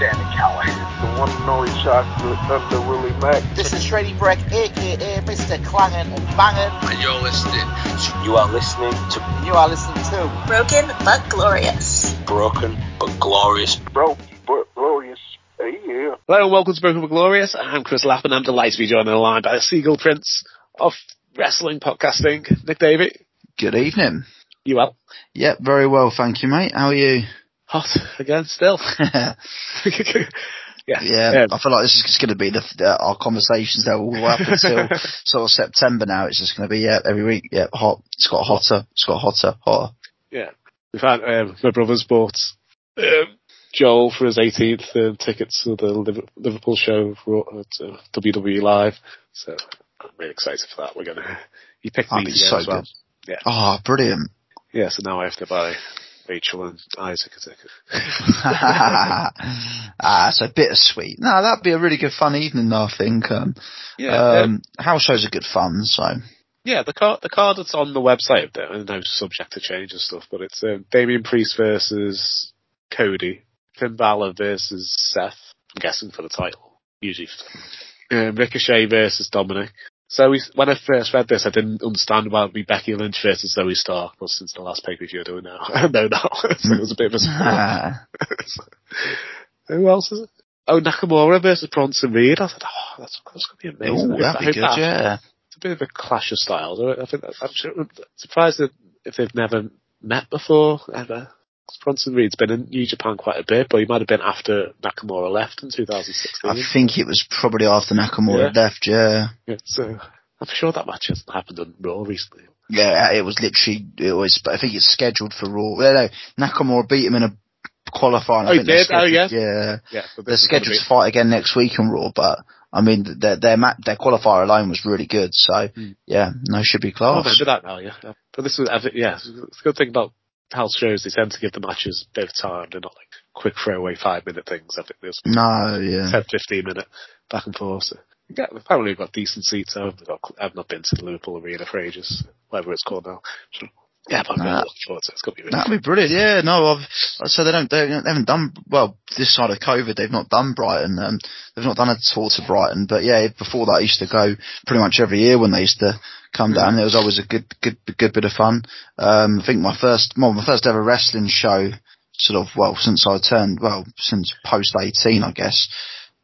Sami Callihan. The one and only shot under Willie Mack. This is Shreddy Breck, aka Mr. Clangin' and Bangin'. And you're listening to... You are listening to... You are listening to... Broken but glorious. Broken but glorious. Broken but glorious. Hey, yeah. Hello and welcome to Broken but Glorious. I'm Chris Lappin. And I'm delighted to be joined on the line by the Seagull Prince of wrestling podcasting, Nick Davie. Good evening. You well? Yep, very well, thank you, mate. How are you? Hot again, still. yeah. yeah, I feel like this is just going to be the, the our conversations that will up until sort of September. Now it's just going to be yeah every week. Yeah, hot. It's got hotter. It's got hotter, hotter. Yeah, we've had um, my brother's bought um, Joel for his 18th um, tickets to the Liverpool show for uh, WWE Live. So I'm really excited for that. We're gonna. He picked That'd these so as well. Yeah. Oh, brilliant. Yeah, so now I have to buy Rachel and Isaac a ah, so bittersweet. No, that'd be a really good fun evening, though, I think. Um, Yeah, um, house shows are good fun, so. Yeah, the card the card that's on the website there, I know subject to change and stuff, but it's um, Damian Priest versus Cody, Finn Balor versus Seth. I'm guessing for the title, usually. Um, Ricochet versus Dominic. So when I first read this, I didn't understand why it would be Becky Lynch versus Zoey Stark, but since the last paper you're doing now, I know now. so it was a bit of a surprise. Who else is it? Oh, Nakamura versus Bronson Reed. I thought, oh, that's, that's going to be amazing. Ooh, that'd be good, that yeah. it's a bit of a clash of styles. I think I'm surprised that if they've never met before ever. Bronson Reed's been in New Japan quite a bit, but he might have been after Nakamura left in 2016. I think it was probably after Nakamura Yeah. left, yeah. Yeah, so I'm sure that match hasn't happened on Raw recently. Yeah, it was literally, it was, I think it's scheduled for Raw. No, no, Nakamura beat him in a qualifying. Oh, he think did? Oh, yeah? Yeah. Yeah, but They're this is gonna scheduled to fight again next week on Raw, but I mean, their their ma- their qualifier alone was really good. So Hmm. yeah, no, should be I class. remember that now, yeah. But this is, I think- yeah, it's a good thing about house shows. They tend to give the matches a bit of time. They're not like quick throwaway five minute things. I think there's No, yeah. 10, 15 minute back and forth. So, yeah, apparently we've got decent seats. I've, got, I've not been to the Liverpool Arena for ages, whatever it's called now. So, yeah, but I'm really Nah. looking forward to it. It's going to be really That'd be brilliant. Yeah, no, I've, so they don't, they haven't done, well, this side of COVID, they've not done Brighton. Um, they've not done a tour to Brighton, but yeah, before that I used to go pretty much every year when they used to come down. It was always a good, good, good bit of fun. Um, I think my first, well, my first ever wrestling show, sort of, well, since I turned, well, since post 18, I guess.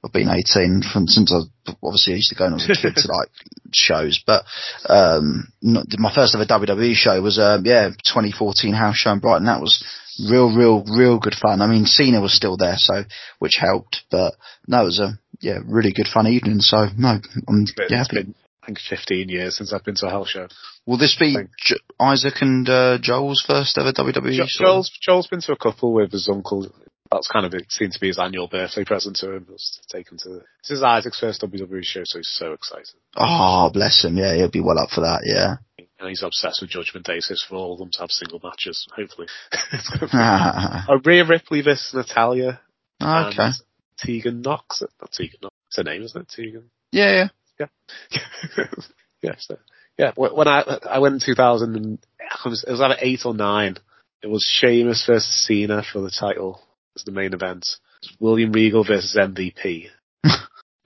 I've been 18 from since I obviously I used to go when I was a kid to like shows, but um, not, my first ever WWE show was um, yeah 2014 house show in Brighton. That was real, real, real good fun. I mean, Cena was still there, so which helped, but no, it was a yeah really good fun evening. So no, I'm yeah, it's happy. been, I think, 15 years since I've been to a house show. Will this be J- Isaac and uh, Joel's first ever WWE? Jo-? Joel's, Joel's been to a couple with his uncle. That's kind of it seemed to be his annual birthday present to him. To take him to. This is Isaac's first WWE show, so he's so excited. Oh, bless him. Yeah, he'll be well up for that. Yeah. And he's obsessed with Judgment Day, so it's for all of them to have single matches, hopefully. oh, Rhea Ripley versus Natalya. okay. And Tegan Nox. Not Tegan Nox. It's her name, isn't it? Tegan. Yeah, yeah. yeah, so, yeah. When I I went in 2000, and it was, it was either eight or nine. It was Sheamus versus Cena for the title as the main event. William Regal versus MVP.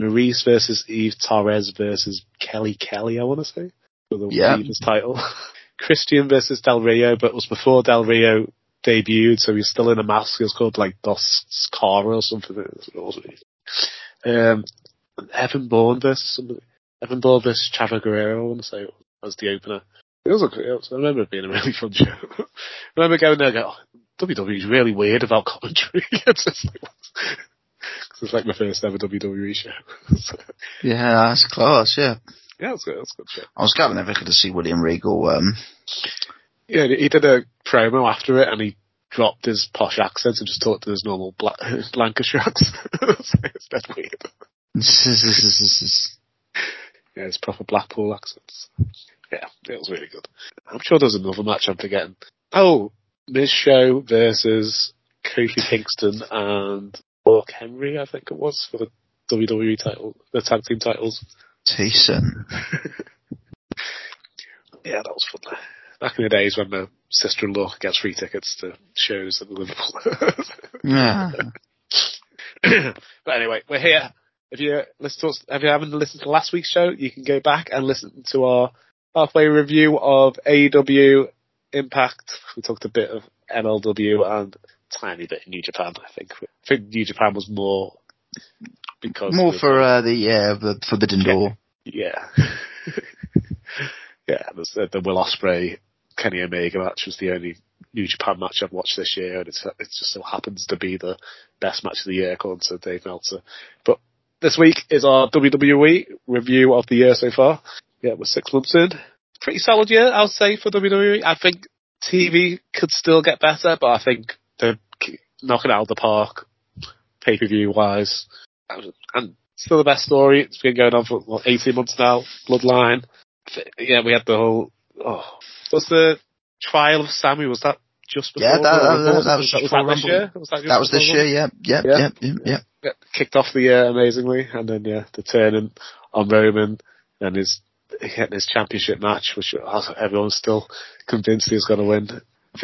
Maryse versus Eve Torres versus Kelly Kelly. I want to say for the Yeah. women's title. Christian versus Del Rio, but it was before Del Rio debuted, so he's still in a mask. He was called like Dos Cara or something. It Um, Evan Bourne versus somebody. Evan Bourne versus Chavo Guerrero, I want to say, as the opener. It was, a, it was I remember it being a really fun show. I remember going there and going, oh, WWE is really weird about commentary. it's just like, cause it's like my first ever WWE show. so, Yeah, that's class. Yeah. yeah, it's good. It's a good show. I was glad I never got to see William Regal. Um, Yeah, he did a promo after it and he dropped his posh accent and just talked to his normal Bla- Lancashire accent. so it's dead weird. Yeah, it's proper Blackpool accents. Yeah, it was really good. I'm sure there's another match I'm forgetting. Oh, Miz Show versus Kofi Kingston and Mark Henry, I think it was, for the WWE title, the tag team titles. Decent. Yeah, that was fun. Back in the days when my sister-in-law gets free tickets to shows in Liverpool. Yeah. but anyway, we're here. If you listen to us, if you haven't listened to last week's show, you can go back and listen to our halfway review of AEW Impact. We talked a bit of MLW and a tiny bit of New Japan. I think. I think New Japan was more because More of- for uh, the yeah the Forbidden Door. yeah, yeah. The, the Will Ospreay Kenny Omega match was the only New Japan match I've watched this year, and it's it just so happens to be the best match of the year according to Dave Meltzer. But this week is our WWE review of the year so far. Yeah, we're six months in. Pretty solid year, I'll say for WWE. I think TV could still get better, but I think they're knocking out of the park, pay per view wise, and still the best story. It's been going on for what, 18 months now. Bloodline. Yeah, we had the whole. Oh, what's the trial of Sami? Was that just before? Yeah, that, that, that, was, was, that this year? Was that, That was this year. Yeah, yeah, Yeah. yeah, yeah, yeah. Kicked off the year amazingly, and then yeah, the turning on Roman and his getting his championship match, which everyone's still convinced he's going to win.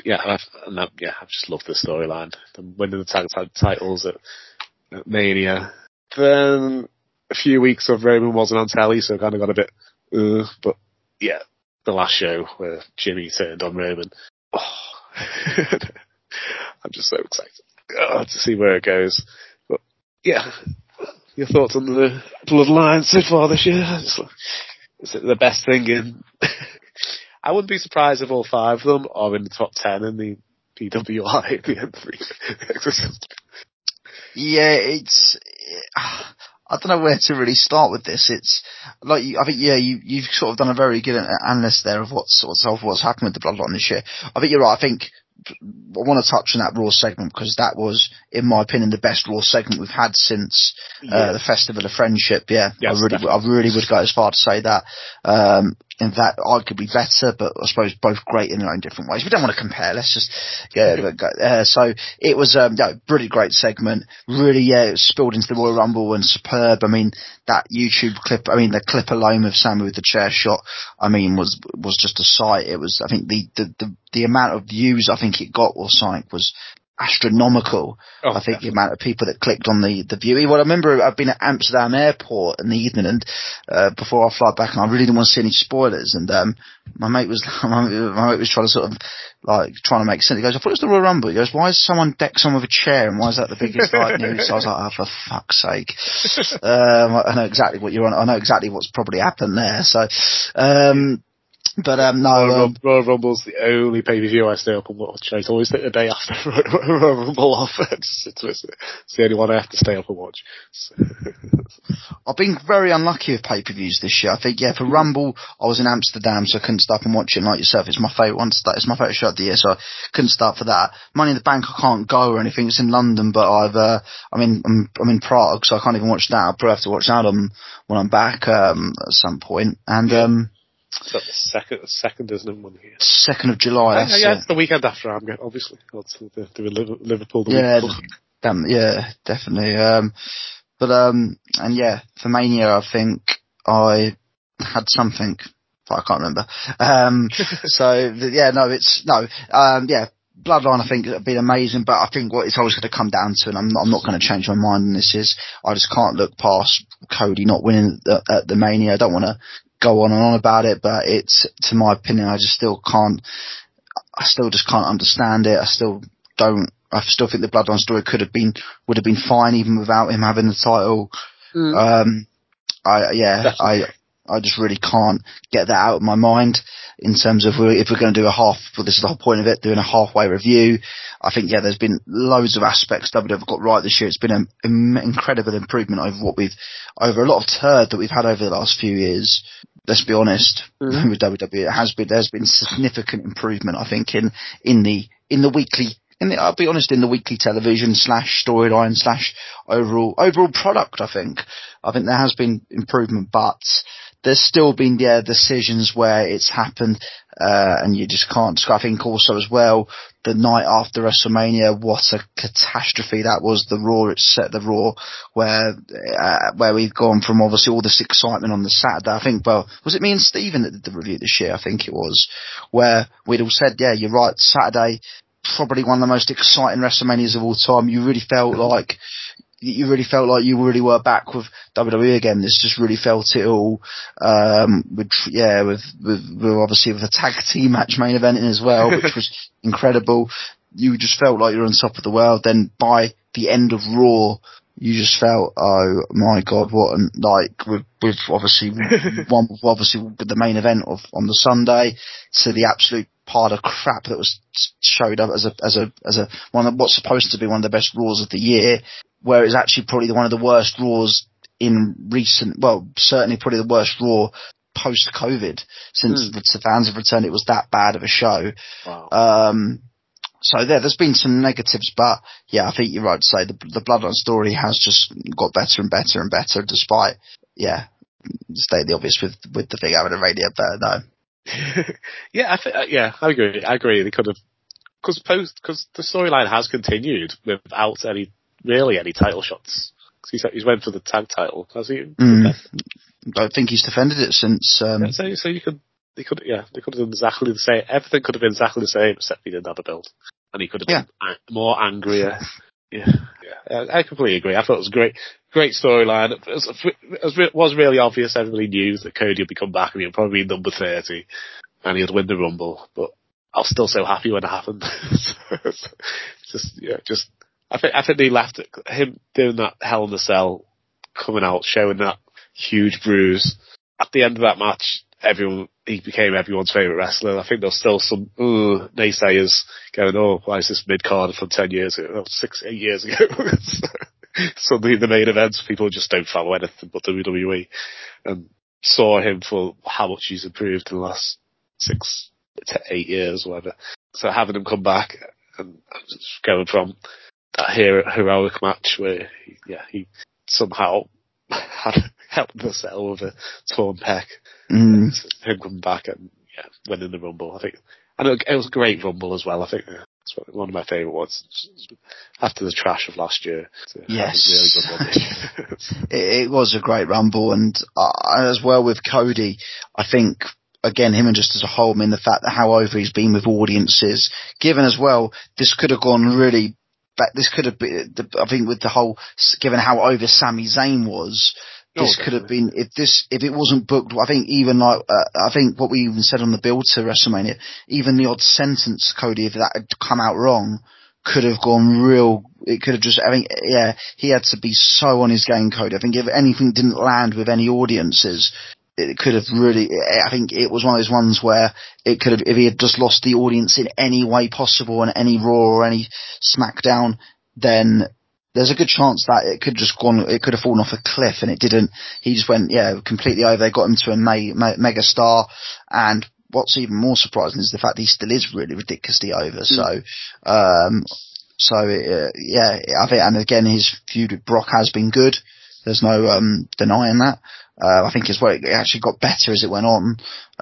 Yeah, I've, and that, yeah, I've just loved the storyline. Winning the tag tag titles at, at Mania. Then a few weeks of Roman wasn't on telly, so I kind of got a bit, uh, but yeah, the last show where Jimmy turned on Roman. Oh, I'm just so excited oh, to see where it goes. But yeah, your thoughts on the bloodline so far this year? It's like- Is it the best thing in? I wouldn't be surprised if all five of them are in the top ten in the PWI, at the M3. Yeah, it's. I don't know where to really start with this. It's like you, I think, yeah, you you've sort of done a very good an- analysis there of what's sort of what's happened with the bloodline this year. I think you're right. I think I want to touch on that Raw segment because that was, in my opinion, the best Raw segment we've had since uh, the Festival of Friendship. Yeah, Yes, I really, definitely. I really would go as far to say that. Um, in fact, arguably better, but I suppose both great in their own different ways. We don't want to compare. Let's just, yeah. go- uh, so it was, um, yeah, really great segment. Really, yeah, it spilled into the Royal Rumble and superb. I mean, that YouTube clip, I mean, the clip alone of Sami with the chair shot, I mean, was, was just a sight. It was, I think the, the, the, the amount of views I think it got or something was astronomical. Oh, I think the amount of people that clicked on the the view. Well, I remember I've been at Amsterdam airport in the evening, and uh, before I fly back, and I really didn't want to see any spoilers. And um, my mate was my, my mate was trying to sort of like trying to make sense. He goes, "I thought it was the Royal Rumble." He goes, "Why is someone decked someone with a chair, and why is that the biggest like news?" So I was like, "Oh, for fuck's sake!" um, I know exactly what you're on. I know exactly what's probably happened there. So. Um, but um, no, Royal, um, Royal Rumble's the only pay per view I stay up and watch. I always take the day after Royal Rumble off. It's, it's, it's the only one I have to stay up and watch. I've been very unlucky with pay per views this year. I think, yeah, for Rumble, I was in Amsterdam, so I couldn't stop and watch it like yourself. It's my favourite one to start. It's my favourite show of the year, so I couldn't start for that. Money in the Bank, I can't go or anything. It's in London, but I've, uh, I'm in, I'm, I'm in Prague, so I can't even watch that. I'll probably have to watch that on, when I'm back, um, at some point. And, um, Is that the second, second isn't it? One here. 2nd of July, Yeah, yeah, it. it's the weekend after I'm going, obviously. That's the, the Liverpool the Yeah, week. Damn, yeah, definitely. Um, but um, and yeah, for Mania, I think I had something, but I can't remember. Um, so yeah, no, it's no, um, yeah. Bloodline, I think, would been amazing, but I think what it's always going to come down to, and I'm, not, I'm not going to change my mind on this, is I just can't look past Cody not winning at, at the Mania. I don't want to go on and on about it, but it's, to my opinion, I just still can't, I still just can't understand it. I still don't. I still think the Bloodline story could have been would have been fine even without him having the title. Um, I yeah, I I just really can't get that out of my mind in terms of if we're going to do a half. Well, this is the whole point of it, doing a halfway review. I think yeah, there's been loads of aspects WWE have got right this year. It's been an incredible improvement over what we've over a lot of turd that we've had over the last few years. Let's be honest mm-hmm. with WWE. It has been there's been significant improvement. I think in in the in the weekly. In the, I'll be honest, in the weekly television slash storyline slash overall overall product, I think I think there has been improvement, but there's still been yeah decisions where it's happened uh, and you just can't. I think also as well, the night after WrestleMania, what a catastrophe that was. The Raw, it set the Raw where uh, where we've gone from obviously all this excitement on the Saturday. I think, well, was it me and Stephen that did the review this year? I think it was where we'd all said, yeah, you're right. Saturday, probably one of the most exciting WrestleManias of all time. You really felt like you really felt like you really were back with WWE again. This just really felt it all. Um, with yeah, with, with, with obviously with a tag team match main eventing as well, which was incredible. You just felt like you were on top of the world. Then by the end of Raw, you just felt, oh my god, what an, like with, with obviously one, obviously with the main event of on the Sunday to the absolute pile of crap that was showed up as a as a as a one of what's supposed to be one of the best Raws of the year, where it's actually probably one of the worst Raws in recent, well, certainly probably the worst Raw post COVID since Mm. the fans have returned. It was that bad of a show. Wow. Um, so there, there's been some negatives, but yeah, I think you're right to say the, the Bloodline story has just got better and better and better, despite yeah, state the obvious with with the thing having a radio better though. yeah, I think, uh, yeah, I agree. I agree. They could have, because post, because the storyline has continued without any, really any title shots. he's, he's went for the tag title, has he? Mm. I think he's defended it since. Um, Yeah, so, so you could, they could, yeah, they could have done exactly the same. Everything could have been exactly the same, except he didn't have a belt, and he could have been an- more angrier. yeah, yeah, I, I completely agree. I thought it was a great, great storyline. It was, it was, was really obvious. Everybody knew that Cody would be come back and he'd probably be number thirty, and he'd win the Rumble. But I was still so happy when it happened. just, yeah, just. I think I think they left it, him doing that Hell in the Cell, coming out showing that huge bruise at the end of that match, everyone he became everyone's favorite wrestler. I think there's still some naysayers going, "Oh, why is this mid card from ten years ago, oh, six, eight years ago?" Suddenly, the main events, people just don't follow anything but WWE, and saw him for how much he's improved in the last six to eight years, or whatever. So having him come back and going from that hero, heroic match where, he, yeah, he somehow had helped cell with a torn pec mm, him coming back and yeah, winning the rumble. I think, and it, it was a great rumble as well. I think it's one of my favourite ones after the trash of last year. a Yes. really good one it, it was a great rumble, and uh, as well with Cody, I think again him and just as a whole, I mean the fact that how over he's been with audiences, given as well this could have gone really. But this could have been, I think, with the whole, given how over Sami Zayn was, this Oh, could have been if this if it wasn't booked. I think even like uh, I think what we even said on the build to WrestleMania, even the odd sentence Cody if that had come out wrong could have gone real. It could have just. I think yeah, he had to be so on his game, Cody. I think if anything didn't land with any audiences. It could have really. I think it was one of those ones where it could have, if he had just lost the audience in any way possible, in any Raw or any SmackDown, then there's a good chance that it could just gone, it could have fallen off a cliff and it didn't. He just went, yeah, completely over. They got him to a me- me- mega star. And what's even more surprising is the fact he still is really ridiculously over. So, um, so uh, yeah, I think, and again, his feud with Brock has been good. There's no um, denying that. Uh, I think as well, it actually got better as it went on,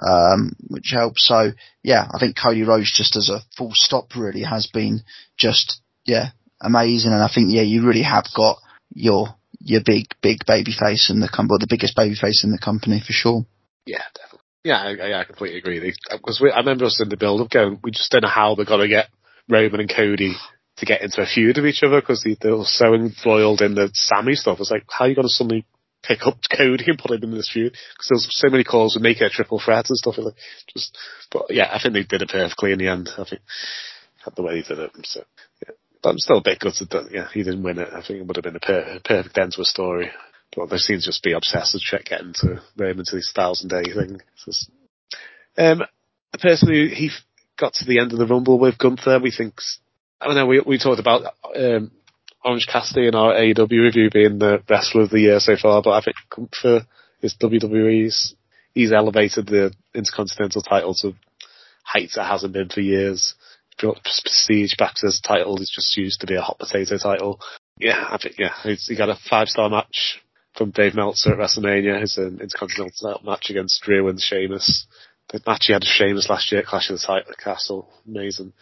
um, which helps. So yeah, I think Cody Rhodes just as a full stop really has been just yeah amazing, and I think yeah you really have got your your big big baby face in the company, the biggest baby face in the company for sure. Yeah, definitely. Yeah, I, I- completely agree. Because we, I remember us in the build-up going, we just don't know how they're going to get Roman and Cody to get into a feud with each other because they, they were so embroiled in the Sami stuff. It's like, how are you going to suddenly pick up Cody and put him in this feud? Because there's so many calls to make it a triple threat and stuff. Like, just, but yeah, I think they did it perfectly in the end. I think the way they did it. So yeah, but I'm still a bit gutted that yeah he didn't win it. I think it would have been a per- perfect end to a story. But they seem to just be obsessed with trying getting to Roman to this thousand day thing. Just, um, the person who he got to the end of the Rumble with Gunther, we think, I don't know, we, we talked about, um, Orange Cassidy in our AEW review being the wrestler of the year so far, but I think Gunther is WWE's, he's elevated the Intercontinental title to heights it hasn't been for years. Prestige back to his title, is just used to be a hot potato title. Yeah, I think, yeah, he got a five star match from Dave Meltzer at WrestleMania. It's an Intercontinental title match against Drew and Sheamus. the match he had with Sheamus last year, at Clash of the Title Castle, amazing.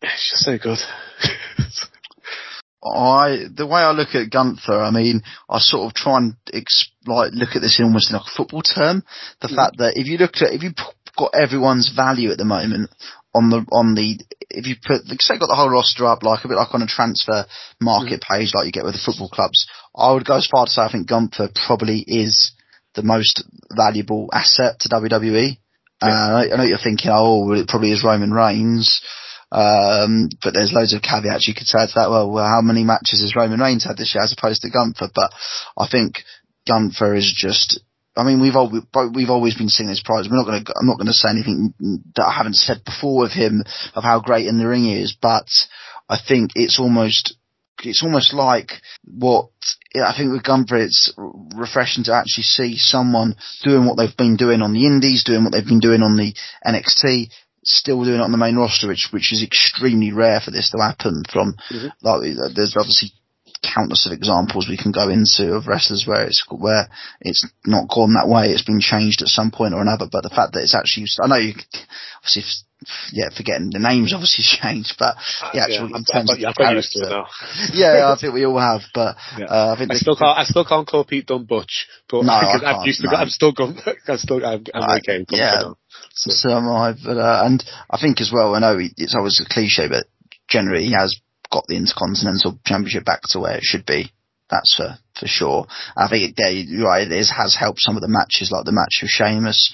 It's just so good. I the way I look at Gunther, I mean, I sort of try and ex- like look at this in almost like a football term. The Mm. fact that if you look at if you got everyone's value at the moment on the on the if you put like, say got the whole roster up like a bit like on a transfer market page like you get with the football clubs, I would go as far to say I think Gunther probably is the most valuable asset to WWE. Uh, I know you're thinking, oh, well, it probably is Roman Reigns. Um, but there's loads of caveats you could say to that. Well, well, how many matches has Roman Reigns had this year as opposed to Gunther? But I think Gunther is just. I mean, we've all, we've always been seeing his prize. We're not going to. I'm not going to say anything that I haven't said before of him of how great in the ring he is. But I think it's almost. It's almost like what I think with Gunther, it's refreshing to actually see someone doing what they've been doing on the Indies, doing what they've been doing on the NXT, still doing it on the main roster, which which is extremely rare for this to happen. From Mhm. like, there's obviously countless of examples we can go into of wrestlers where it's where it's not gone that way. It's been changed at some point or another. But the fact that it's actually, I know you obviously. Yeah, forgetting the names obviously changed, but the actual yeah, in terms I've, of I've got used to it character- yeah, I think we all have, but Yeah. uh, I think I still can't. I still can't call Pete Dunne Butch, but No, I I'm used to. no. I'm still going. I'm still. I'm, okay. yeah. Gunther now. So am I, but uh, and I think as well. I know it's always a cliche, but generally he has got the Intercontinental Championship back to where it should be. That's for for sure. I think it, you're right. It is, has helped some of the matches, like the match with Sheamus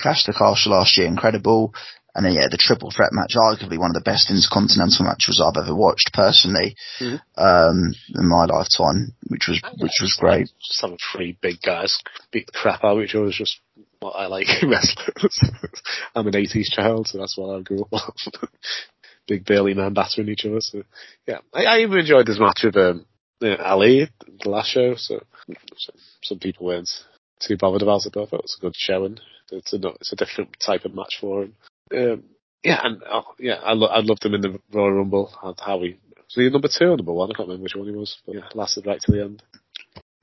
Clash of the Castle last year, incredible. And then yeah, the triple threat match, arguably one of the best Intercontinental matches I've ever watched personally, Mhm. um, in my lifetime, which was which was great. Some three big guys beat the crap out of each other is just what I like wrestlers. I'm an 80s child, so that's what I grew up on. big burly men battering each other. So yeah, I, I even enjoyed this match with um, Ali the last show. So, so some people weren't too bothered about it, but I thought it was a good showing. It's a it's a different type of match for him. Um, yeah, and oh, yeah, I, lo- I loved him in the Royal Rumble. How he was he number two or number one? I can't remember which one he was, but yeah, lasted right to the end.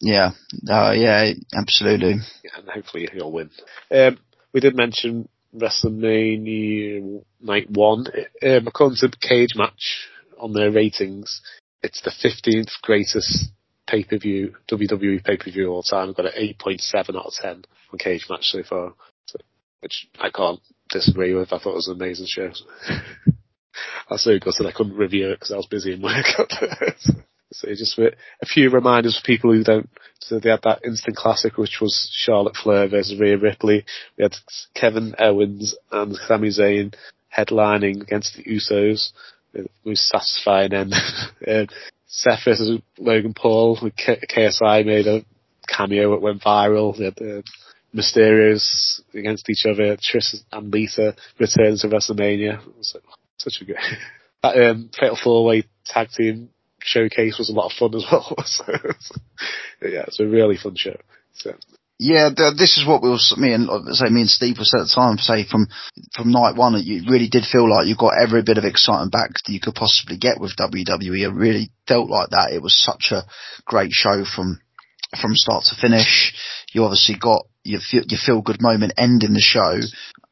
Yeah, uh, yeah, absolutely. And hopefully he'll win. Um, we did mention WrestleMania Night One. Um, according to Cage Match on their ratings, it's the 15th greatest pay per view WWE pay per view all time. We've got an 8.7 out of 10 on Cage Match so far, so, which I can't disagree with. I thought it was an amazing show. I was so gutted I couldn't review it because I was busy in work. so just a few reminders for people who don't. So they had that instant classic, which was Charlotte Flair versus Rhea Ripley. We had Kevin Owens and Sami Zayn headlining against the Usos. It was satisfying end. um, Seth versus Logan Paul K- KSI made a cameo. It went viral. We had uh, Mysterios against each other. Trish and Lita returns to WrestleMania. Was uh, such a good. that um, Fatal Four Way Tag Team showcase was a lot of fun as well. so, yeah, it's a really fun show. So, Yeah, th- this is what we was me and uh, say me and Steve was at the time. Say from from night one, you really did feel like you got every bit of excitement back that you could possibly get with WWE. It really felt like that. It was such a great show from from start to finish. You obviously got your your feel good moment ending the show,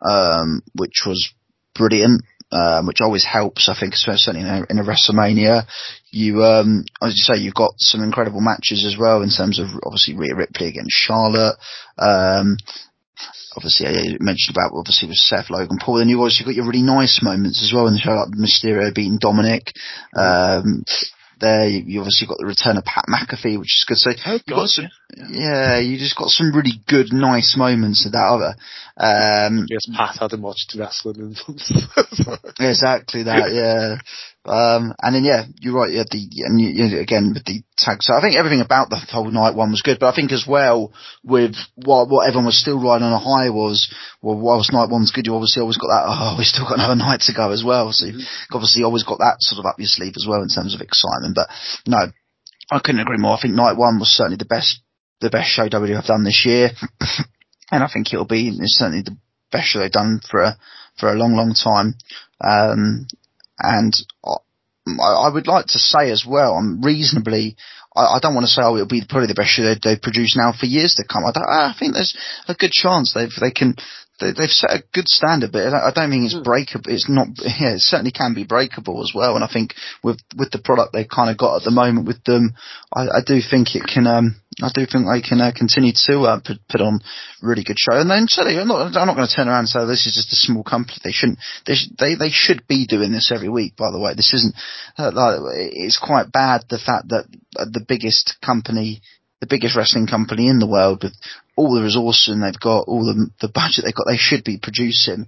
um, which was brilliant. Um, which always helps, I think, certainly in a, in a WrestleMania. You, um, as you say, you've got some incredible matches as well in terms of obviously Rhea Ripley against Charlotte. Um, obviously, I mentioned about obviously with Seth Logan Paul. Then you've also got your really nice moments as well in the show, like Mysterio beating Dominic. Um, there, you, you obviously got the return of Pat McAfee, which is good. So oh you've got some, yeah, you just got some really good, nice moments of that other. Um, yes, Pat hadn't watched wrestling in months. Exactly that, yeah. Um, and then yeah, you're right. Yeah, the and you, you, again with the tag. So I think everything about the whole night one was good, but I think as well with what what everyone was still riding on a high was well, whilst night one's good, you obviously always got that. Oh, we still got another night to go as well. So you've obviously always got that sort of up your sleeve as well in terms of excitement. But no, I couldn't agree more. I think night one was certainly the best the best show WWE have done this year, and I think it'll be it's certainly the best show they've done for a for a long, long time. Um, and I, I would like to say as well, I'm reasonably. I, I don't want to say oh it'll be probably the best show they, they produce now for years to come. I, I think there's a good chance they they can they, they've set a good standard, but I don't think it's Hmm. breakable. It's not. Yeah, it certainly can be breakable as well. And I think with with the product they've kind of got at the moment with them, I, I do think it can. Um, I do think they can uh, continue to uh, put, put on really good show. And then certainly, I'm not. I'm not going to turn around and say this is just a small company. They shouldn't. They sh- they they should be doing this every week. By the way, this isn't. Uh, like, it's quite bad the fact that uh, the biggest company the biggest wrestling company in the world with all the resources and they've got, all the, the budget they've got, they should be producing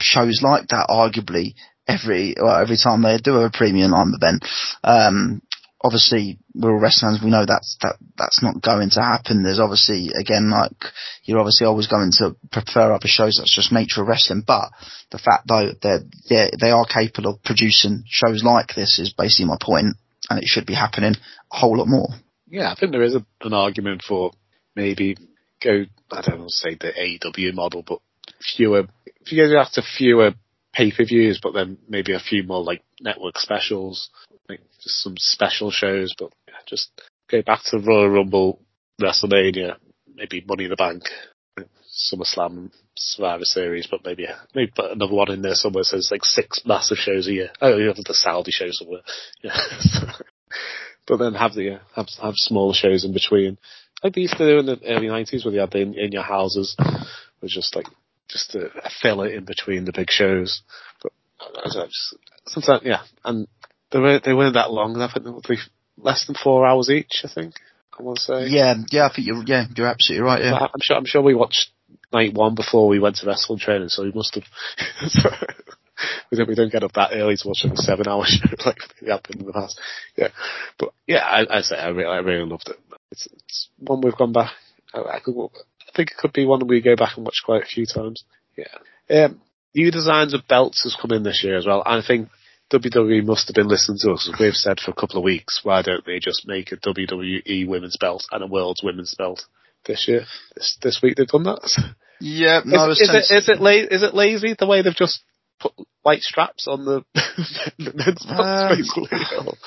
shows like that arguably every, well, every time they do a premium live event. Um, obviously we're all wrestling fans, we know that's, that, that's not going to happen. There's obviously, again, like, you're obviously always going to prefer other shows, that's just nature of wrestling, but the fact though that they they are capable of producing shows like this is basically my point, and it should be happening a whole lot more. Yeah, I think there is a, an argument for maybe go, I don't want to say the AEW model, but fewer, if you go after fewer pay-per-views, but then maybe a few more like network specials, like just some special shows, but yeah, just go back to Royal Rumble, WrestleMania, maybe Money in the Bank, SummerSlam, Survivor Series, but maybe maybe put another one in there somewhere. So it's like six massive shows a year. Oh, you have the Saudi show somewhere. Yeah. but then have the uh, have have smaller shows in between, like they used to do in the early nineties, where they had the in, in your houses, was just like just a, a filler in between the big shows. But I don't know, just, sometimes, yeah, and they weren't they weren't that long. I think they were less than four hours each. I think I want to say. Yeah, yeah, I think you're, yeah, you're absolutely right. Yeah. I'm sure. I'm sure we watched night one before we went to wrestling training, so we must have. we don't. We don't get up that early to watch a seven-hour show like we have been in the past. Yeah, but yeah, I, I say I really, I really loved it. It's, it's one we've gone back. I, I, could, I think it could be one we go back and watch quite a few times. Yeah. Um, new designs of belts has come in this year as well. I think WWE must have been listening to us. We've said for a couple of weeks, why don't they just make a WWE women's belt and a world's women's belt this year? This this week they've done that. Yeah, no, is, is it is it, la- is it lazy the way they've just put white straps on the men's belts Um, basically?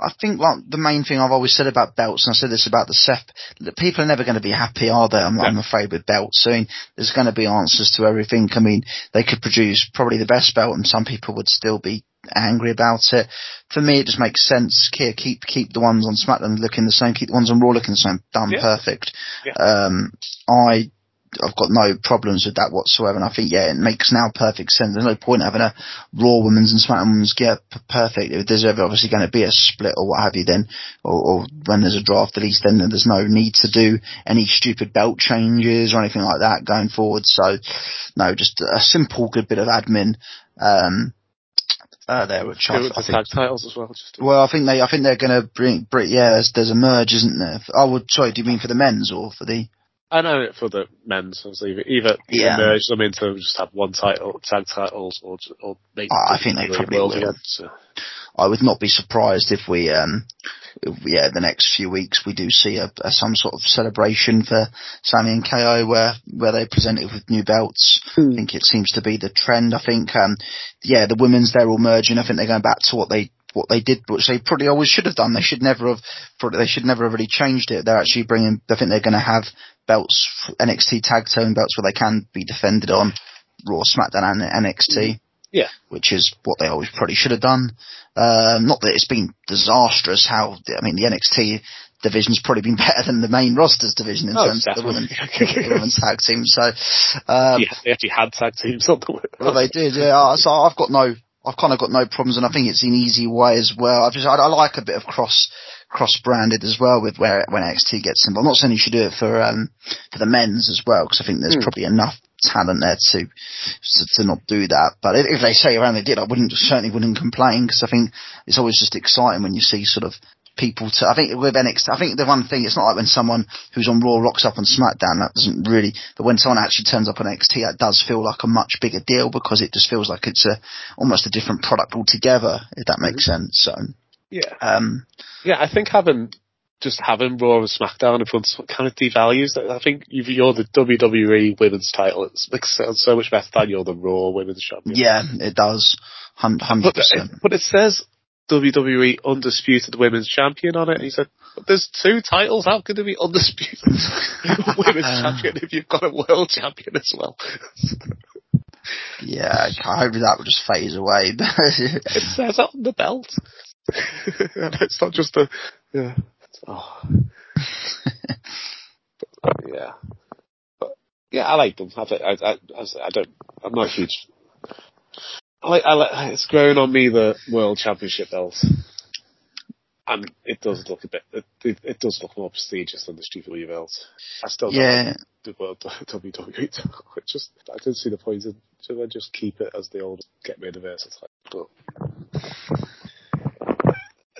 I think like the main thing I've always said about belts, and I said this about the Seth, that people are never going to be happy, are they? I'm, I'm afraid with belts. I mean, there's going to be answers to everything. I mean, they could produce probably the best belt, and some people would still be angry about it. For me, it just makes sense. Keep keep keep the ones on SmackDown looking the same. Keep the ones on Raw looking the same. Done Yeah. perfect. Yeah. Um, I I've got no problems with that whatsoever, and I think yeah, it makes now perfect sense. There's no point having a Raw women's and SmackDown women's get p- perfect. If there's ever obviously going to be a split or what have you, then or, or when there's a draft, at least then there's no need to do any stupid belt changes or anything like that going forward. So no, just a simple good bit of admin. Um, uh, there, which I, Do it with I think tag titles as well. Just well, I think they, I think they're going to bring, bring, yeah, there's, there's a merge, isn't there? Oh, well, sorry, do you mean for the men's or for the? I know it for the men's. So either either Yeah. merge them into just have one title, tag titles, or or make. I- I think they probably will. again, so. I would not be surprised if we, um, yeah, the next few weeks we do see a, a some sort of celebration for Sami and KO where where they present it with new belts. I think it seems to be the trend. I think, um, yeah, the women's they're all merging. I think they're going back to what they what they did, which they probably always should have done. They should never have, probably, they should never have really changed it. They're actually bringing. I think they're going to have belts, NXT tag team belts, where they can be defended on Raw, SmackDown, and NXT Yeah. which is what they always probably should have done. Um, not that it's been disastrous. How I mean, the NXT division's probably been better than the main rosters division in Oh, terms of the women, the women's tag team. So, um, Yeah, they actually had tag teams on the well, they did. Yeah. Uh, So I've got no, I've kind of got no problems, and I think it's an easy way as well. I just, I, I like a bit of cross. Cross branded as well with where when NXT gets involved. I'm not saying you should do it for um for the men's as well because I think there's Hmm. probably enough talent there to to, to not do that. But if, if they say around they did, I wouldn't certainly wouldn't complain because I think it's always just exciting when you see sort of people to. I think with NXT, I think the one thing it's not like when someone who's on Raw rocks up on SmackDown. That doesn't really. But when someone actually turns up on NXT, that does feel like a much bigger deal because it just feels like it's a almost a different product altogether. If that makes sense. So Yeah, um, yeah. I think having just having Raw and SmackDown in front kind of devalues that. I think you're the WWE Women's title, it makes it so much better than you're the Raw Women's Champion. yeah, it does. Hundred But, percent. but it says WWE Undisputed Women's Champion on it. And he said, but there's two titles. How can there be Undisputed Women's uh. Champion if you've got a World Champion as well? Yeah, I hope that will just phase away. it says on the belt. and it's not just a, yeah. Oh. but, yeah. But, yeah, I like them. I, I, I, I don't, I'm not huge I like, I like, it's growing on me the World Championship belt, and it does look a bit. It, it, it does look more prestigious than the GW belt. I still don't Yeah. the World WWE. title. It just I didn't see the point in. Should I just keep it as the old get rid of it? It's like, but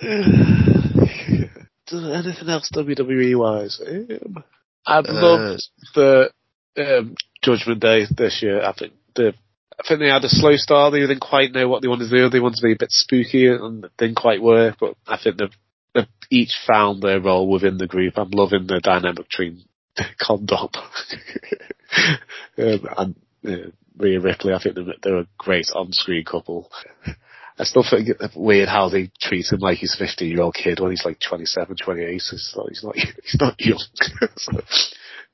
anything else WWE wise? Um, I love Uh, the um, Judgment Day this year. I think the I think they had a slow start. They didn't quite know what they wanted to do. They wanted to be a bit spooky and didn't quite work. But I think they've, they've each found their role within the group. I'm loving the dynamic between Condom um, and uh, Rhea Ripley. I think they're, they're a great on-screen couple. I still think it's weird how they treat him like he's a 15 year old kid when he's like 27, 28. It's like, he's not, he's not young. so,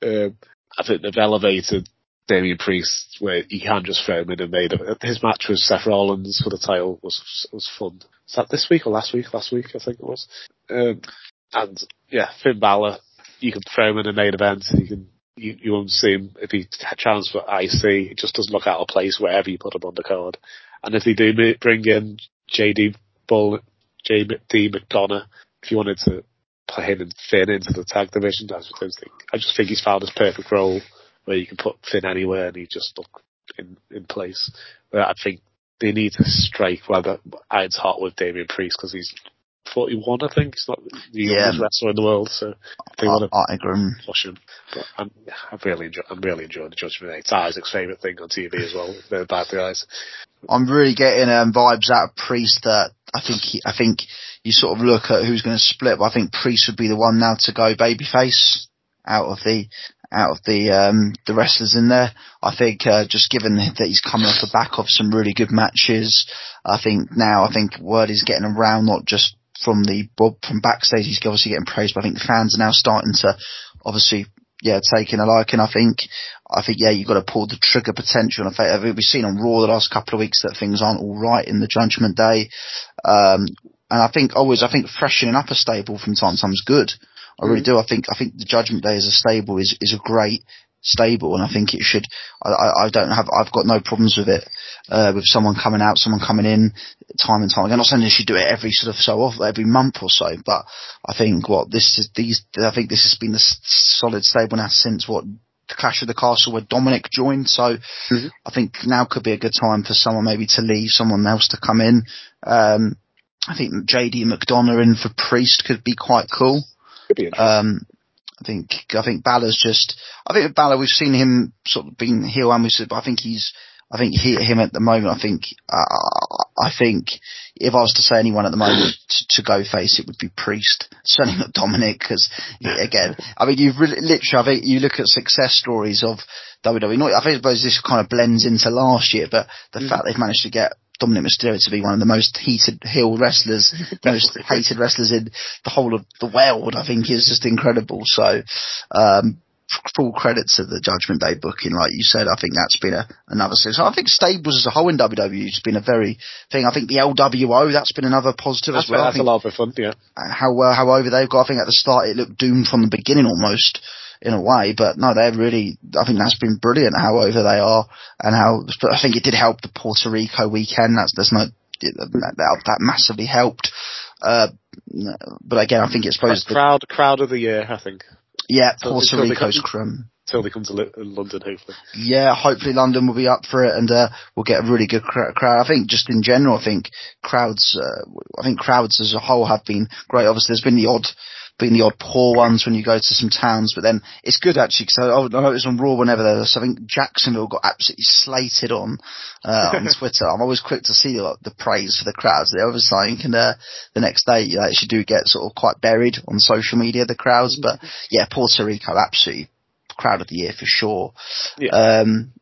um, I think they've elevated Damian Priest where you can just throw him in and made it. His match with Seth Rollins for the title was was fun. Was that this week or last week? Last week, I think it was. Um, and yeah, Finn Balor, you can throw him in a main event. You can you, you won't see him if he challenge for IC. It just doesn't look out of place wherever you put him on the card. And if they do bring in JD Bull, JD McDonagh, if you wanted to put him and Finn into the tag division, I just think. I just think he's found his perfect role where you can put Finn anywhere and he just look in in place. But I think they need to strike whether Iron's hot with Damian Priest because he's 41, I think. He's not the Yeah. youngest wrestler in the world, so they want to I, I agree. push him. But I'm, I'm really enjoy, I'm really enjoying the Judgment Day. It's Isaac's favourite thing on TV as well. They're bad guys. I'm really getting um, vibes out of Priest that I think he, I think you sort of look at who's going to split, but I think Priest would be the one now to go babyface out of the out of the um, the wrestlers in there. I think uh, just given that he's coming off the back of some really good matches, I think now I think word is getting around not just from the Bob from backstage. He's obviously getting praised, but I think the fans are now starting to obviously yeah taking a liking. I think I think yeah you've got to pull the trigger potential. And I think we've seen on Raw the last couple of weeks that things aren't all right in the Judgment Day. Um, and I think always, I think freshening up a stable from time to time is good. I really do. I think, I think the Judgment Day as a stable is, is a great stable and I think it should, I, I, don't have, I've got no problems with it, uh, with someone coming out, someone coming in, time and time again. I'm not saying they should do it every sort of so often, every month or so, but I think what this is, these, I think this has been the solid stable now since what, the Clash of the Castle where Dominic joined, so Mhm. I think now could be a good time for someone maybe to leave, someone else to come in. Um, I think JD McDonagh in for Priest could be quite cool. Could be. Um, I think I think Balor's just. I think with Balor we've seen him sort of being heel and we said, but I think he's. I think he, him at the moment. I think. Uh, I think if I was to say anyone at the moment to, to go face, it would be Priest. Certainly not Dominic, because again, I mean, you've really, literally. I think you look at success stories of WWE. Not, I think suppose this kind of blends into last year, but the fact they've managed to get Dominic Mysterio to be one of the most heated heel wrestlers, most hated wrestlers in the whole of the world, I think is just incredible. So, um, full credit to the Judgment Day booking, like you said. I think that's been a, another success. I think stables as a whole in WWE has been a very thing. I think the LWO that's been another positive that's as well. That's a lot of fun, yeah. how uh, how over they've got. I think at the start it looked doomed from the beginning almost in a way, but no, they're really. I think that's been brilliant how over they are and how. But I think it did help the Puerto Rico weekend. That's there's no that that, massively helped. Uh, but again, I think it's supposed to crowd crowd of the year, I think. yeah So- Puerto Rico's crumb. Till they come to Li- London, hopefully. Yeah, hopefully London will be up for it, and uh, we'll get a really good cr- crowd. I think just in general, I think crowds, uh, I think crowds as a whole have been great. Obviously, there's been the odd, been the odd poor ones when you go to some towns, but then it's good actually because I, I noticed on Raw whenever there's, I think Jacksonville got absolutely slated on uh, on Twitter. I'm always quick to see like, the praise for the crowds. They always like, and uh, the next day you actually do get sort of quite buried on social media the crowds, but yeah, Puerto Rico absolutely crowd of the year for sure. Yeah. Um,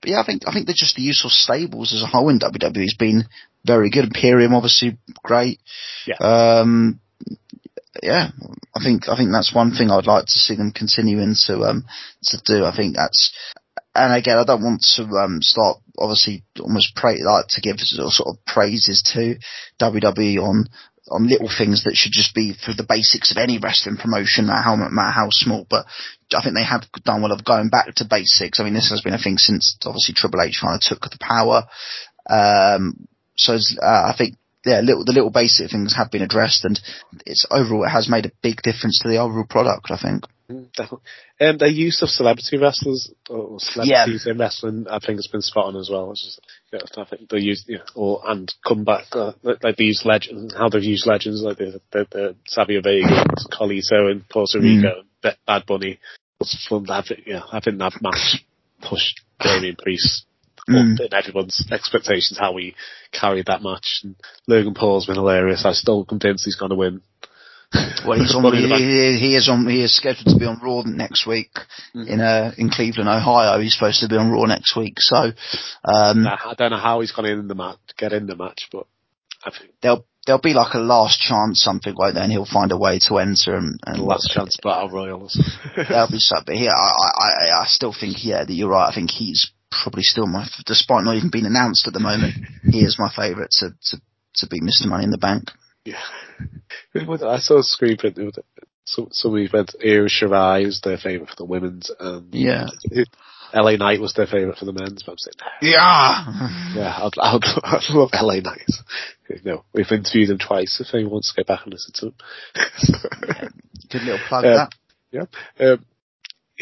but yeah, I think I think they're just the use of stables as a whole in WWE has been very good. Imperium obviously great. Yeah. Um, yeah, I think I think that's one thing I'd like to see them continuing to um to do. I think that's and again I don't want to um start obviously almost pray like to give sort of praises to WWE on on little things that should just be for the basics of any wrestling promotion, no matter how, small. But I think they have done well of going back to basics. I mean, this has been a thing since obviously Triple H kind of took the power. Um, so uh, I think yeah, little, the little basic things have been addressed, and it's overall it has made a big difference to the overall product. I think. Mm, Definitely. Um, their use of celebrity wrestlers or celebrities in wrestling, I think, has been spot on as well. It's just, yeah, I think they use, yeah, or and come back uh, like they use legends, how they've used legends like the the, the Savio Vega, Carlito in Puerto Rico, mm. Bad Bunny. It's fun. I think, yeah, I think that match pushed Damian Priest Mm. in everyone's expectations how we carried that match. And Logan Paul's been hilarious. I'm still convinced he's going to win. Well, he's on. Money in the Bank. he, he is on. He is scheduled to be on Raw next week Mhm. in uh in Cleveland, Ohio. He's supposed to be on Raw next week. So um, I I don't know how he's going to in the match, get in the match, but I think there'll there'll be like a last chance something like that, and he'll find a way to enter and, and the last chance battle royals. That'll be so. But yeah, I, I I I still think yeah that you're right. I think he's probably still my, despite not even being announced at the moment, he is my favourite to to to be Mr. Money in the Bank. yeah. I saw a screen print. Was, so, somebody went Io Shirai was their favourite for the women's, and Yeah. LA Knight was their favourite for the men's. But I'm saying. Yeah. yeah, I'd, I'd, I'd love LA Knight. You know, we've interviewed him twice. If anyone wants to go back and listen to him. Good little plug Uh, that. Yeah. Um,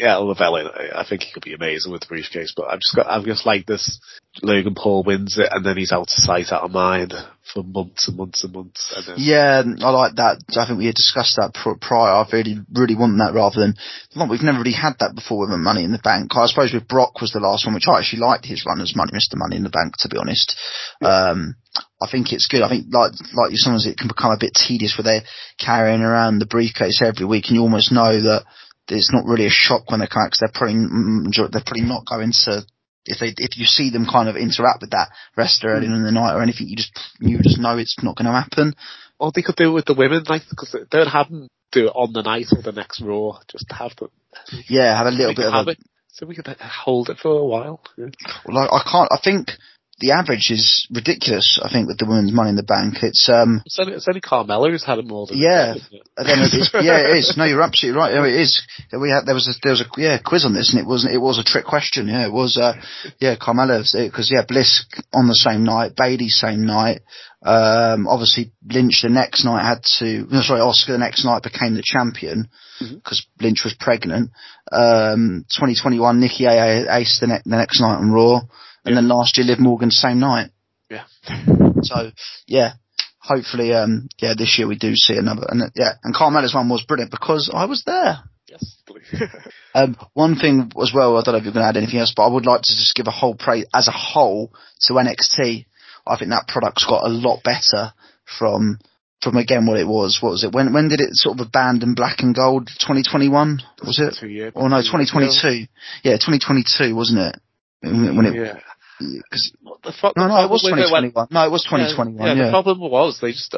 yeah, love I think he could be amazing with the briefcase, but I've just got, I've just like this. Logan Paul wins it, and then he's out of sight, out of mind for months and months and months. And then, Yeah, I like that. I think we had discussed that prior. I really, really want that rather than, well, we've never really had that before with the Money in the Bank. I suppose with Brock was the last one, which I actually liked his run as Money, Mr. Money in the Bank, to be honest. Um, I think it's good. I think like, like sometimes it can become a bit tedious where they're carrying around the briefcase every week and you almost know that it's not really a shock when they come out because they're probably, mm, mm they're probably not going to if they if you see them kind of interact with that wrestler early mm. in the night or anything, you just you just know it's not going to happen. or they could do it with the women, like because they don't have them do it on the night or the next Raw. Just have them. Yeah, have a little bit of a it, so we could uh, hold it for a while. Yeah. like I can't. I think the average is ridiculous. I think with the women's Money in the Bank, it's um It's only, it's only Carmella who's had it more than Yeah. isn't it? it's, yeah it is. No, you're absolutely right. Yeah, It is. We had there was a, there was a yeah quiz on this and it wasn't it was a trick question. Yeah, it was uh yeah Carmella because yeah Bliss on the same night, Bayley same night. Um, obviously Lynch the next night had to. No, sorry, Asuka the next night became the champion because Lynch was pregnant. Um, 2021 Nikki A- Ace the, ne- the next night on Raw, and Yeah. then last year Liv Morgan same night. Yeah. So yeah, hopefully, um, yeah, this year we do see another. And yeah, and Carmella's one was brilliant because I was there. Yes. Um, one thing as well, I don't know if you're going to add anything else, but I would like to just give a whole praise as a whole to NXT. I think that product's got a lot better from from again what it was. What was it? When when did it sort of abandon black and gold? 2021 was it? Two years. Or no, 2022. Yeah, 2022 wasn't it? When it? Yeah. 'cause- The fo- no, no, it was problem with 2021. No, it was 2021. Yeah, Yeah. the problem was they just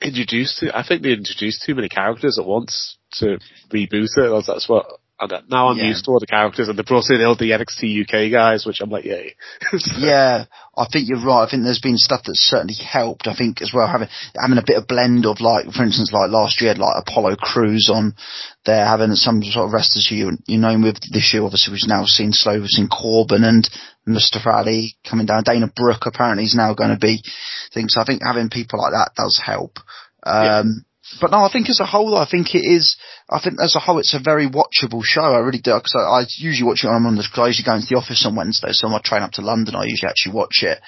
introduced. I think they introduced too many characters at once to reboot it. That's what. And now I'm Yeah. used to all the characters, and they brought in all the NXT UK guys, which I'm like, yay. yeah, I think you're right. I think there's been stuff that's certainly helped. I think as well having having a bit of blend of like, for instance, like last year, like Apollo Crews on there, having some sort of wrestlers who you you know with this year. Obviously, we've now seen slow, we've seen Corbin and Mustafa Ali coming down. Dana Brooke apparently is now going to be things. So I think having people like that does help. Um, But no, I think as a whole, I think it is. I think as a whole, it's a very watchable show. I really do because I, I usually watch it when I'm on the. Cause I usually go into the office on Wednesday, so on my train up to London, I usually actually watch it,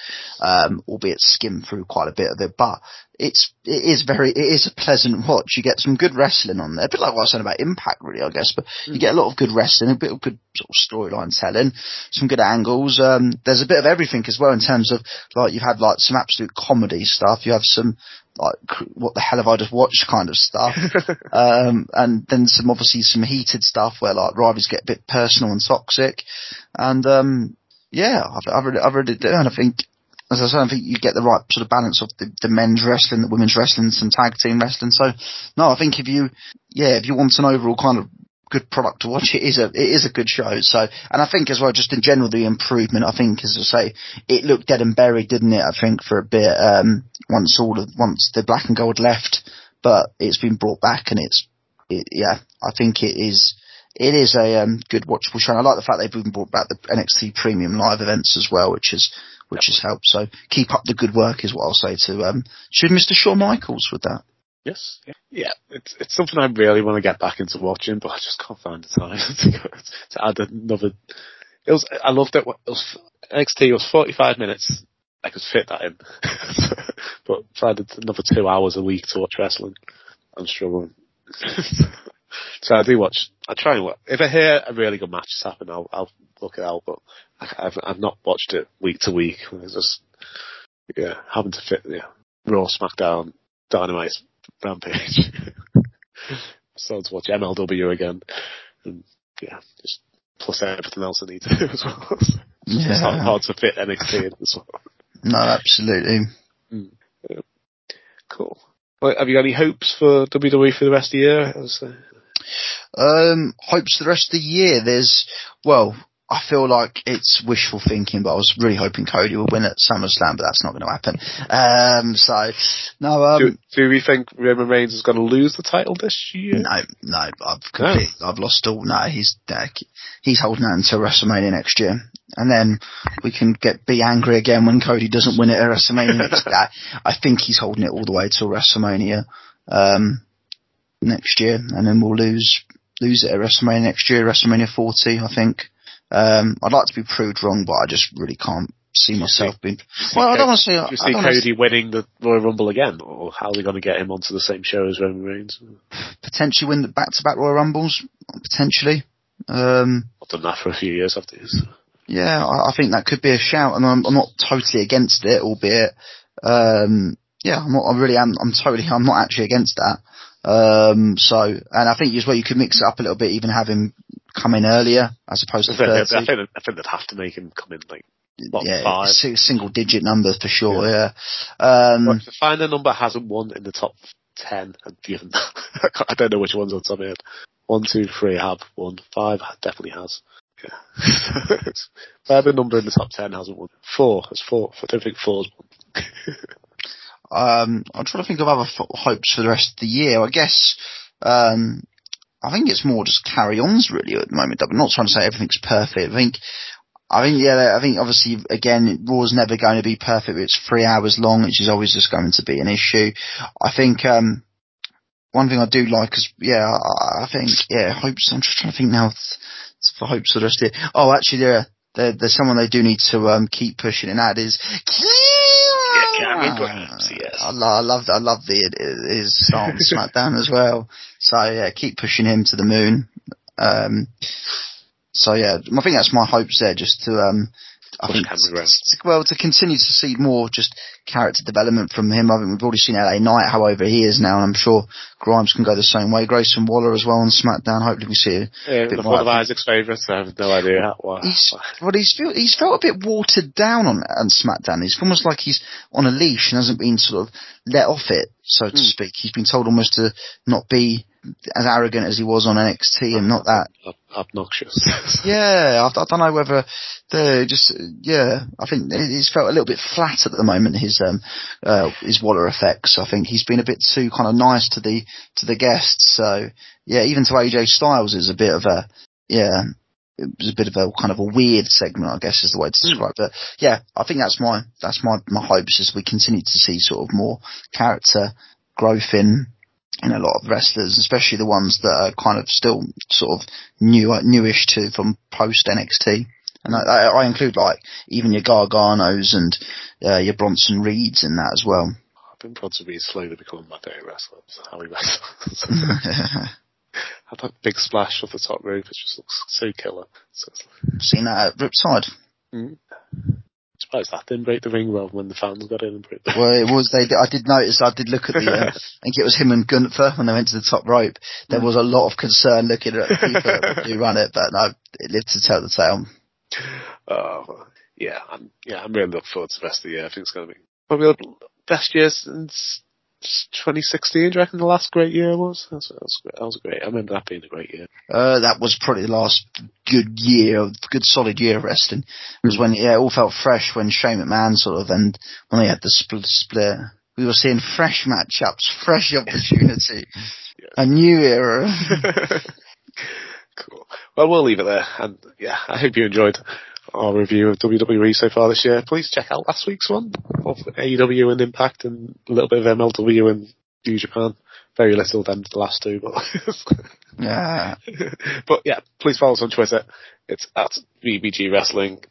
um, albeit skim through quite a bit of it. But it's it is very it is a pleasant watch. You get some good wrestling on there, a bit like what I was saying about Impact, really, I guess. But you get a lot of good wrestling, a bit of good sort of storyline telling, some good angles. Um, there's a bit of everything as well in terms of like you've had like some absolute comedy stuff. You have some like what the hell have I just watched kind of stuff. um, and then some obviously some heated stuff where like rivalries get a bit personal and toxic. And um, yeah, I've, I've really, I've really do, and I think as I said, I think you get the right sort of balance of the, the men's wrestling, the women's wrestling, some tag team wrestling. So, no, I think if you, yeah, if you want an overall kind of good product to watch, it is a, it is a good show. So, and I think as well, just in general, the improvement, I think, as I say, it looked dead and buried, didn't it? I think for a bit, um, once all of, once the black and gold left, but it's been brought back and it's, it, yeah, I think it is, it is a um, good watchable show. And I like the fact they've even brought back the NXT Premium live events as well, which is which has helped. So keep up the good work is what I'll say to um, should Mr. Shawn Michaels with that. Yes. Yeah. It's it's something I really want to get back into watching, but I just can't find the time to, go, to add another. It was. I loved it. it was, NXT was 45 minutes. I could fit that in, but if I had another two hours a week to watch wrestling, I'm struggling. so I do watch. I try and watch. If I hear a really good match has happened, I'll I'll look it out. But I've I've not watched it week to week. It's just yeah, having to fit yeah Raw, SmackDown, Dynamite, Rampage. so to watch MLW again, and yeah, just plus everything else I need to do as well. yeah. It's hard, hard to fit NXT in as well. No, absolutely. Mm. Yeah. Cool. Well, have you got any hopes for WWE for the rest of the year? Um, hopes for the rest of the year. There's, well, I feel like it's wishful thinking, but I was really hoping Cody would win at SummerSlam, but that's not going to happen. Um, so, no, um, do, do, we think Roman Reigns is going to lose the title this year? No, no, I've completely, no. I've lost all, no, he's, uh, he's holding out until WrestleMania next year. And then we can get, be angry again when Cody doesn't win it at WrestleMania next year. I think he's holding it all the way till WrestleMania, um, next year, and then we'll lose, lose it at WrestleMania next year, WrestleMania 40, I think. Um, I'd like to be proved wrong, but I just really can't see myself being. Well, I don't want to say. Do you see Cody winning the Royal Rumble again, or how are they going to get him onto the same show as Roman Reigns? Potentially win the back-to-back Royal Rumbles, potentially. Um, I've done that for a few years after this. Yeah, I, I think that could be a shout, and I'm, I'm not totally against it, albeit. Um, yeah, I'm not. I really am. I'm totally. I'm not actually against that. Um, so, and I think as well, you could mix it up a little bit, even have him come in earlier as opposed to I think, 30. I think, I think they'd have to make him come in like yeah, five. single digit numbers for sure. Yeah. yeah. Um, but if the final number hasn't won in the top ten, and given I don't know which ones on top of it. One, two, three have won. Five definitely has. Yeah. Whatever number in the top ten hasn't won. Four. It's four. I don't think four's won. um, I'm trying to think of other f- hopes for the rest of the year. I guess um, I think it's more just carry ons really at the moment. I'm not trying to say everything's perfect. I think, I think, yeah, I think obviously again, Raw's never going to be perfect. It's three hours long, which is always just going to be an issue. I think, um, one thing I do like is, yeah, I, I think, yeah, hopes, I'm just trying to think now for hopes for the rest of the Oh, actually, there, there, there's someone they do need to, um, keep pushing and that is, Cameron Grimes, yes. I, lo- I love I love the his on SmackDown as well. So yeah, keep pushing him to the moon. Um, so yeah, I think that's my hopes there, just to um, I think well to continue to see more just character development from him. I think we've already seen LA Knight, however he is now, and I'm sure Grimes can go the same way. Grayson Waller as well on SmackDown. Hopefully we see a yeah, bit one of Isaac's favourites. I have no idea how, why. He's well, he's felt he's felt a bit watered down on on SmackDown. It's almost like he's on a leash and hasn't been sort of let off it, so to mm. speak. He's been told almost to not be as arrogant as he was on NXT and not that obnoxious. yeah, I, I, don't know whether they just yeah. I think he's felt a little bit flat at the moment. His um uh, his Waller effects. I think he's been a bit too kind of nice to the to the guests. So yeah, even to AJ Styles is a bit of a yeah. It was a bit of a kind of a weird segment, I guess, is the way to describe mm. it. But yeah, I think that's my that's my my hopes as we continue to see sort of more character growth in in a lot of wrestlers, especially the ones that are kind of still sort of new, newish to from post NXT. And I, I, include like even your Garganos and uh, your Bronson Reeds in that as well. I think Bronson Reed's slowly becoming my favourite wrestler. How he wrestles. that big splash off the top rope. It just looks so killer. So Seen that at Riptide. Mm surprised that didn't break the ring well when the fans got in and broke the Well, it was, they, I did notice, I did look at the, uh, I think it was him and Gunther when they went to the top rope. There was a lot of concern looking at the people who run it, but no, it lived to tell the tale. Oh, yeah, I'm yeah, I'm really looking forward to the rest of the year. I think it's going to be probably the best year since 2016. Do you reckon the last great year was? That was, that was, great. I remember that being a great year. Uh, that was probably the last good year, good solid year of wrestling. It was when yeah, it all felt fresh when Shane McMahon sort of and when they had the split. split. We were seeing fresh matchups, fresh opportunity, a new era. cool. Well, we'll leave it there. And yeah, I hope you enjoyed our review of WWE so far this year. Please check out last week's one of AEW and Impact and a little bit of MLW and New Japan. Very little than the last two, but yeah. but yeah, please follow us on Twitter. It's at BBG Wrestling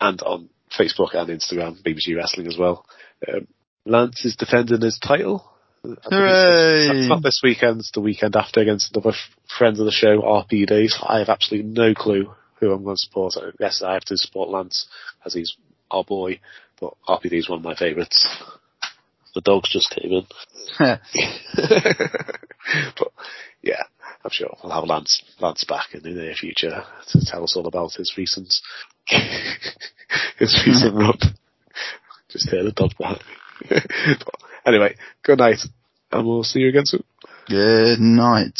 and on Facebook and Instagram, BBG Wrestling as well. Um, Lance is defending his title. Hooray! It's not this weekend, it's the weekend after against another f- friend of the show, RPD. I have absolutely no clue who I'm going to support. Guess I have to support Lance as he's our boy, but RPD is one of my favourites. The dogs just came in. but yeah, I'm sure we'll have Lance Lance back in the near future to tell us all about his recent his recent run. Just hear the dog but anyway, good night, and we'll see you again soon. Good night.